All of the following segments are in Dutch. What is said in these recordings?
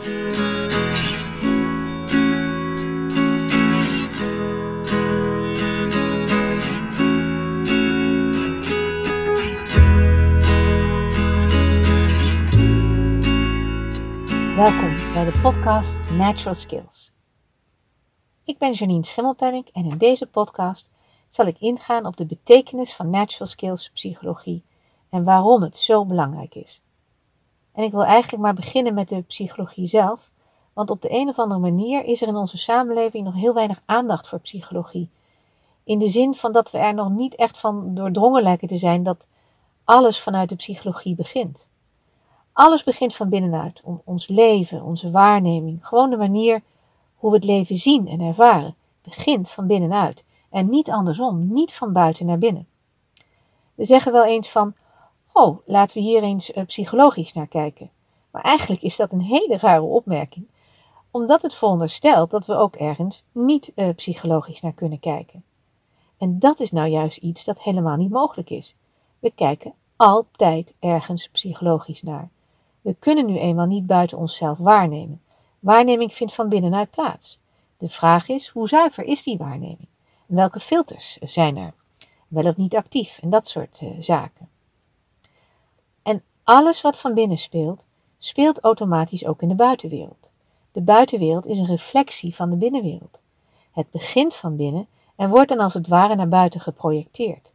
Welkom bij de podcast Natural Skills. Ik ben Janine Schimmelpenning en in deze podcast zal ik ingaan op de betekenis van natural skills psychologie en waarom het zo belangrijk is. En ik wil eigenlijk maar beginnen met de psychologie zelf, want op de een of andere manier is er in onze samenleving nog heel weinig aandacht voor psychologie. In de zin van dat we er nog niet echt van doordrongen lijken te zijn dat alles vanuit de psychologie begint. Alles begint van binnenuit. Ons leven, onze waarneming, gewoon de manier hoe we het leven zien en ervaren, begint van binnenuit. En niet andersom, niet van buiten naar binnen. We zeggen wel eens van, oh, laten we hier eens uh, psychologisch naar kijken. Maar eigenlijk is dat een hele rare opmerking, omdat het veronderstelt dat we ook ergens niet uh, psychologisch naar kunnen kijken. En dat is nou juist iets dat helemaal niet mogelijk is. We kijken altijd ergens psychologisch naar. We kunnen nu eenmaal niet buiten onszelf waarnemen. Waarneming vindt van binnenuit plaats. De vraag is, hoe zuiver is die waarneming? Welke filters zijn er? Wel of niet actief en dat soort zaken. Alles wat van binnen speelt, speelt automatisch ook in de buitenwereld. De buitenwereld is een reflectie van de binnenwereld. Het begint van binnen en wordt dan als het ware naar buiten geprojecteerd.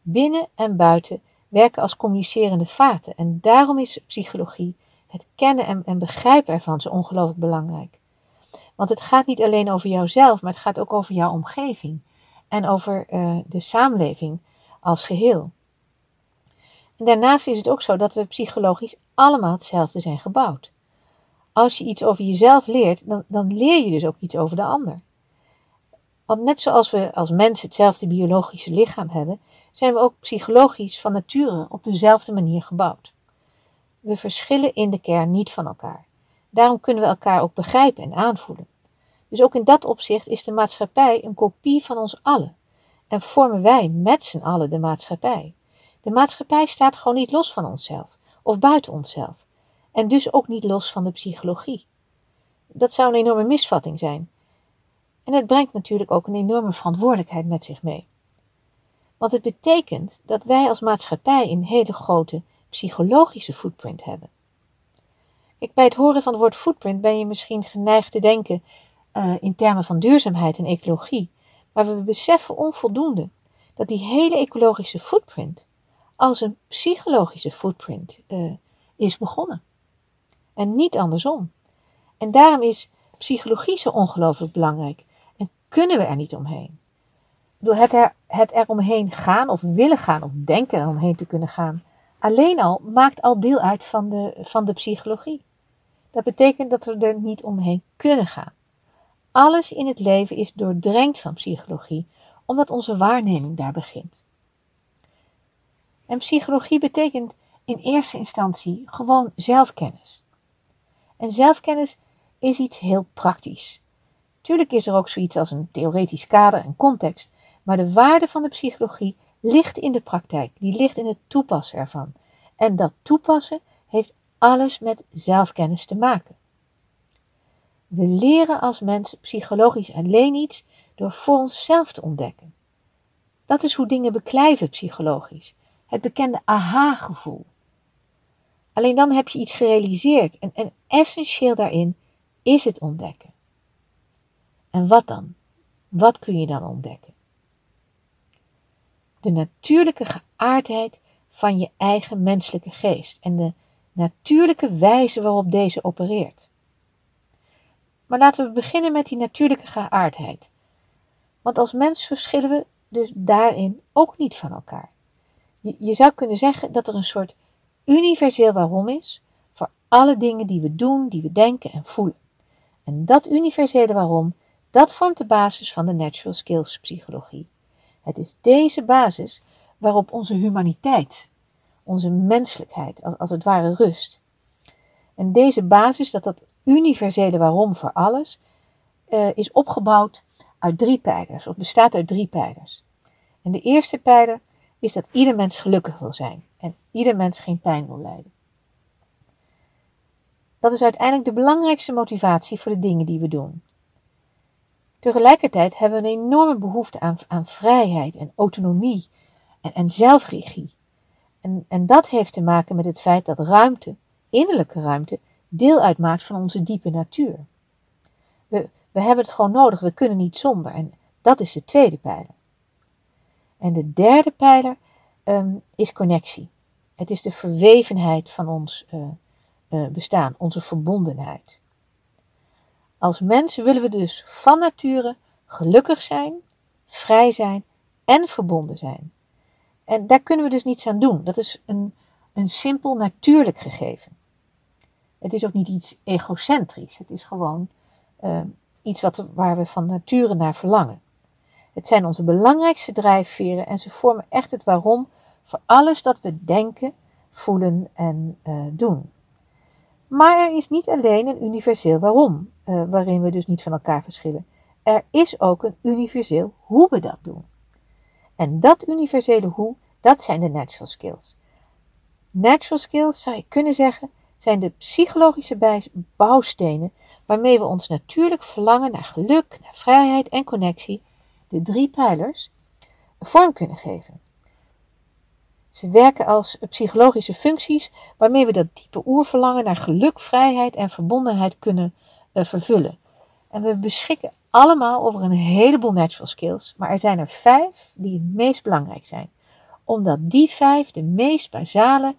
Binnen en buiten werken als communicerende vaten. En daarom is psychologie, het kennen en, en begrijpen ervan, zo ongelooflijk belangrijk. Want het gaat niet alleen over jouzelf, maar het gaat ook over jouw omgeving en over uh, de samenleving als geheel. Daarnaast is het ook zo dat we psychologisch allemaal hetzelfde zijn gebouwd. Als je iets over jezelf leert, dan, dan leer je dus ook iets over de ander. Want net zoals we als mensen hetzelfde biologische lichaam hebben, zijn we ook psychologisch van nature op dezelfde manier gebouwd. We verschillen in de kern niet van elkaar. Daarom kunnen we elkaar ook begrijpen en aanvoelen. Dus ook in dat opzicht is de maatschappij een kopie van ons allen en vormen wij met z'n allen de maatschappij. De maatschappij staat gewoon niet los van onszelf of buiten onszelf en dus ook niet los van de psychologie. Dat zou een enorme misvatting zijn. En het brengt natuurlijk ook een enorme verantwoordelijkheid met zich mee. Want het betekent dat wij als maatschappij een hele grote psychologische footprint hebben. Kijk, bij het horen van het woord footprint ben je misschien geneigd te denken uh, in termen van duurzaamheid en ecologie, maar we beseffen onvoldoende dat die hele ecologische footprint als een psychologische footprint uh, is begonnen. En niet andersom. En daarom is psychologie zo ongelooflijk belangrijk en kunnen we er niet omheen het, er, het eromheen gaan of willen gaan of denken eromheen te kunnen gaan, alleen al maakt al deel uit van de, van de psychologie. Dat betekent dat we er niet omheen kunnen gaan. Alles in het leven is doordrenkt van psychologie, omdat onze waarneming daar begint. En psychologie betekent in eerste instantie gewoon zelfkennis. En zelfkennis is iets heel praktisch. Tuurlijk is er ook zoiets als een theoretisch kader en context, maar de waarde van de psychologie ligt in de praktijk, die ligt in het toepassen ervan. En dat toepassen heeft alles met zelfkennis te maken. We leren als mens psychologisch alleen iets door voor onszelf te ontdekken. Dat is hoe dingen beklijven psychologisch. Het bekende aha-gevoel. Alleen dan heb je iets gerealiseerd en, en essentieel daarin is het ontdekken. En wat dan? Wat kun je dan ontdekken? de natuurlijke geaardheid van je eigen menselijke geest en de natuurlijke wijze waarop deze opereert. Maar laten we beginnen met die natuurlijke geaardheid. Want als mens verschillen we dus daarin ook niet van elkaar. Je, zou kunnen zeggen dat er een soort universeel waarom is voor alle dingen die we doen, die we denken en voelen. En dat universele waarom, dat vormt de basis van de natural skills psychologie. Het is deze basis waarop onze humaniteit, onze menselijkheid, als, het ware rust. En deze basis, dat dat universele waarom voor alles, uh, is opgebouwd uit drie pijlers, of bestaat uit drie pijlers. En de eerste pijler is dat ieder mens gelukkig wil zijn en ieder mens geen pijn wil lijden. Dat is uiteindelijk de belangrijkste motivatie voor de dingen die we doen. Tegelijkertijd hebben we een enorme behoefte aan, aan vrijheid en autonomie en, en zelfregie. En, en dat heeft te maken met het feit dat ruimte, innerlijke ruimte, deel uitmaakt van onze diepe natuur. We, we hebben het gewoon nodig, we kunnen niet zonder. En dat is de tweede pijler. En de derde pijler um, is connectie. Het is de verwevenheid van ons uh, uh, bestaan, onze verbondenheid. Als mensen willen we dus van nature gelukkig zijn, vrij zijn en verbonden zijn. En daar kunnen we dus niets aan doen. Dat is een, een simpel natuurlijk gegeven. Het is ook niet iets egocentrisch. Het is gewoon uh, iets wat, waar we van nature naar verlangen. Het zijn onze belangrijkste drijfveren en ze vormen echt het waarom voor alles dat we denken, voelen en uh, doen. Maar er is niet alleen een universeel waarom, uh, waarin we dus niet van elkaar verschillen. Er is ook een universeel hoe we dat doen. En dat universele hoe, dat zijn de natural skills. Natural skills, zou je kunnen zeggen, zijn de psychologische bouwstenen waarmee we ons natuurlijk verlangen naar geluk, naar vrijheid en connectie, de drie pijlers, vorm kunnen geven. Ze werken als psychologische functies waarmee we dat diepe oerverlangen naar geluk, vrijheid en verbondenheid kunnen uh, vervullen. En we beschikken allemaal over een heleboel natural skills, maar er zijn er vijf die het meest belangrijk zijn, omdat die vijf de meest basale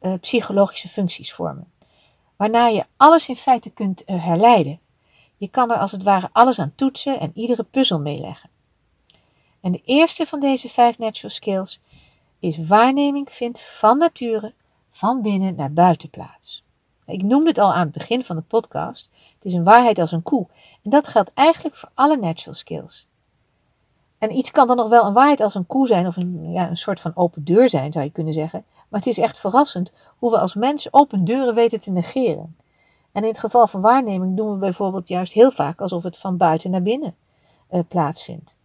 uh, psychologische functies vormen, waarna je alles in feite kunt uh, herleiden. Je kan er als het ware alles aan toetsen en iedere puzzel meeleggen. En de eerste van deze vijf natural skills is waarneming vindt van nature van binnen naar buiten plaats. Ik noemde het al aan het begin van de podcast. Het is een waarheid als een koe. En dat geldt eigenlijk voor alle natural skills. En iets kan dan nog wel een waarheid als een koe zijn, of een, ja, een soort van open deur zijn, zou je kunnen zeggen. Maar het is echt verrassend hoe we als mens open deuren weten te negeren. En in het geval van waarneming doen we bijvoorbeeld juist heel vaak alsof het van buiten naar binnen uh, plaatsvindt.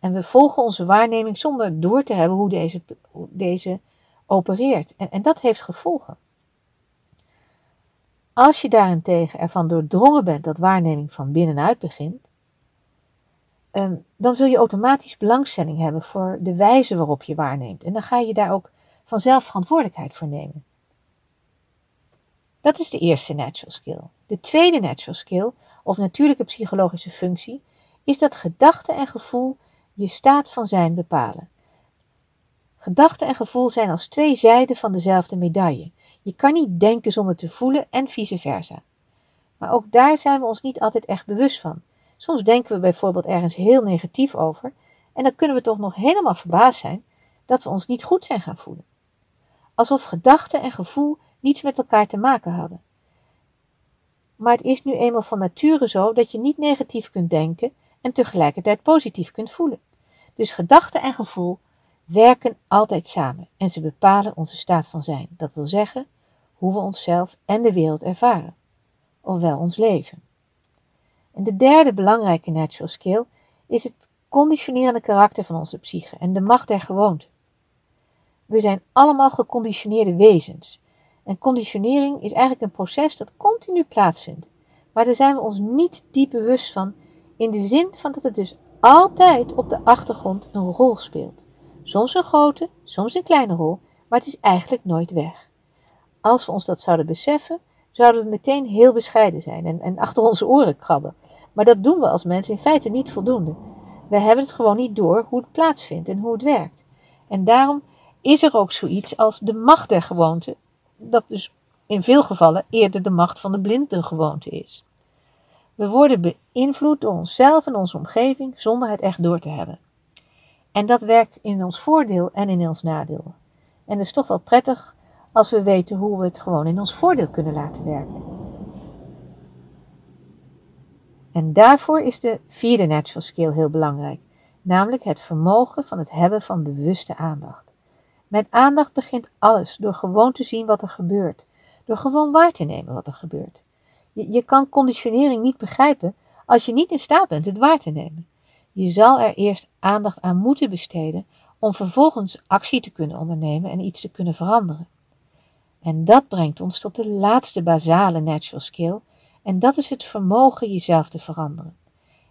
En we volgen onze waarneming zonder door te hebben hoe deze, deze opereert. En, en dat heeft gevolgen. Als je daarentegen ervan doordrongen bent dat waarneming van binnenuit begint, um, dan zul je automatisch belangstelling hebben voor de wijze waarop je waarneemt. En dan ga je daar ook vanzelf verantwoordelijkheid voor nemen. Dat is de eerste natural skill. De tweede natural skill, of natuurlijke psychologische functie, is dat gedachte en gevoel je staat van zijn bepalen. Gedachte en gevoel zijn als twee zijden van dezelfde medaille. Je kan niet denken zonder te voelen en vice versa. Maar ook daar zijn we ons niet altijd echt bewust van. Soms denken we bijvoorbeeld ergens heel negatief over en dan kunnen we toch nog helemaal verbaasd zijn dat we ons niet goed zijn gaan voelen. Alsof gedachte en gevoel niets met elkaar te maken hadden. Maar het is nu eenmaal van nature zo dat je niet negatief kunt denken en tegelijkertijd positief kunt voelen. Dus gedachte en gevoel werken altijd samen en ze bepalen onze staat van zijn. Dat wil zeggen hoe we onszelf en de wereld ervaren, ofwel ons leven. En de derde belangrijke natural skill is het conditionerende karakter van onze psyche en de macht der gewoonte. We zijn allemaal geconditioneerde wezens. En conditionering is eigenlijk een proces dat continu plaatsvindt. Maar daar zijn we ons niet diep bewust van, in de zin van dat het dus altijd op de achtergrond een rol speelt. Soms een grote, soms een kleine rol, maar het is eigenlijk nooit weg. Als we ons dat zouden beseffen, zouden we meteen heel bescheiden zijn en, en achter onze oren krabben. Maar dat doen we als mensen in feite niet voldoende. We hebben het gewoon niet door hoe het plaatsvindt en hoe het werkt. En daarom is er ook zoiets als de macht der gewoonte, dat dus in veel gevallen eerder de macht van de blinde gewoonte is. We worden beïnvloed door onszelf en onze omgeving zonder het echt door te hebben. En dat werkt in ons voordeel en in ons nadeel. En het is toch wel prettig als we weten hoe we het gewoon in ons voordeel kunnen laten werken. En daarvoor is de vierde natural skill heel belangrijk, namelijk het vermogen van het hebben van bewuste aandacht. Met aandacht begint alles door gewoon te zien wat er gebeurt, door gewoon waar te nemen wat er gebeurt. Je, kan conditionering niet begrijpen als je niet in staat bent het waar te nemen. Je zal er eerst aandacht aan moeten besteden om vervolgens actie te kunnen ondernemen en iets te kunnen veranderen. En dat brengt ons tot de laatste basale natural skill, en dat is het vermogen jezelf te veranderen.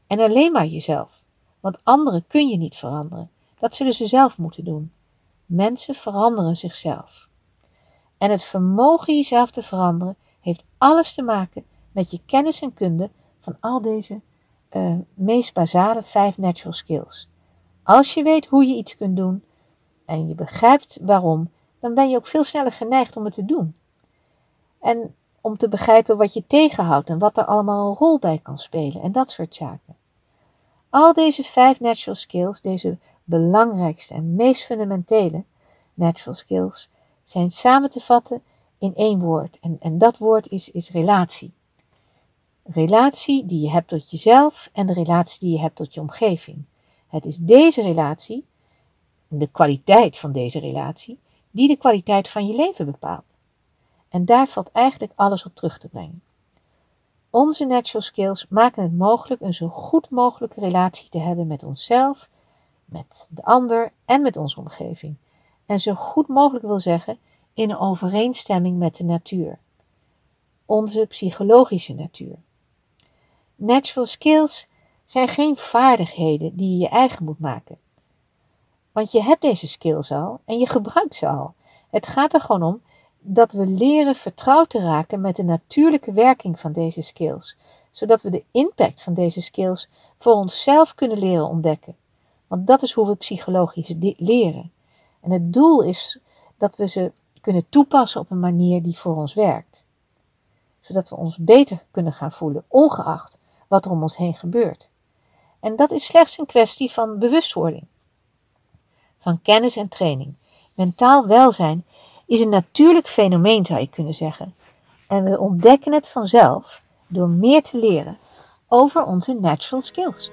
En alleen maar jezelf, want anderen kun je niet veranderen. Dat zullen ze zelf moeten doen. Mensen veranderen zichzelf. En het vermogen jezelf te veranderen heeft alles te maken met je kennis en kunde van al deze uh, meest basale vijf natural skills. Als je weet hoe je iets kunt doen en je begrijpt waarom, dan ben je ook veel sneller geneigd om het te doen. En om te begrijpen wat je tegenhoudt en wat er allemaal een rol bij kan spelen en dat soort zaken. Al deze vijf natural skills, deze belangrijkste en meest fundamentele natural skills, zijn samen te vatten in één woord. En, en dat woord is, is relatie. Relatie die je hebt tot jezelf en de relatie die je hebt tot je omgeving. Het is deze relatie, de kwaliteit van deze relatie, die de kwaliteit van je leven bepaalt. En daar valt eigenlijk alles op terug te brengen. Onze natural skills maken het mogelijk een zo goed mogelijke relatie te hebben met onszelf, met de ander en met onze omgeving. En zo goed mogelijk wil zeggen in overeenstemming met de natuur, onze psychologische natuur. Natural skills zijn geen vaardigheden die je je eigen moet maken. Want je hebt deze skills al en je gebruikt ze al. Het gaat er gewoon om dat we leren vertrouwd te raken met de natuurlijke werking van deze skills, zodat we de impact van deze skills voor onszelf kunnen leren ontdekken. Want dat is hoe we psychologisch leren. En het doel is dat we ze kunnen toepassen op een manier die voor ons werkt. Zodat we ons beter kunnen gaan voelen, ongeacht wat er om ons heen gebeurt. En dat is slechts een kwestie van bewustwording, van kennis en training. Mentaal welzijn is een natuurlijk fenomeen, zou je kunnen zeggen. En we ontdekken het vanzelf door meer te leren over onze natural skills.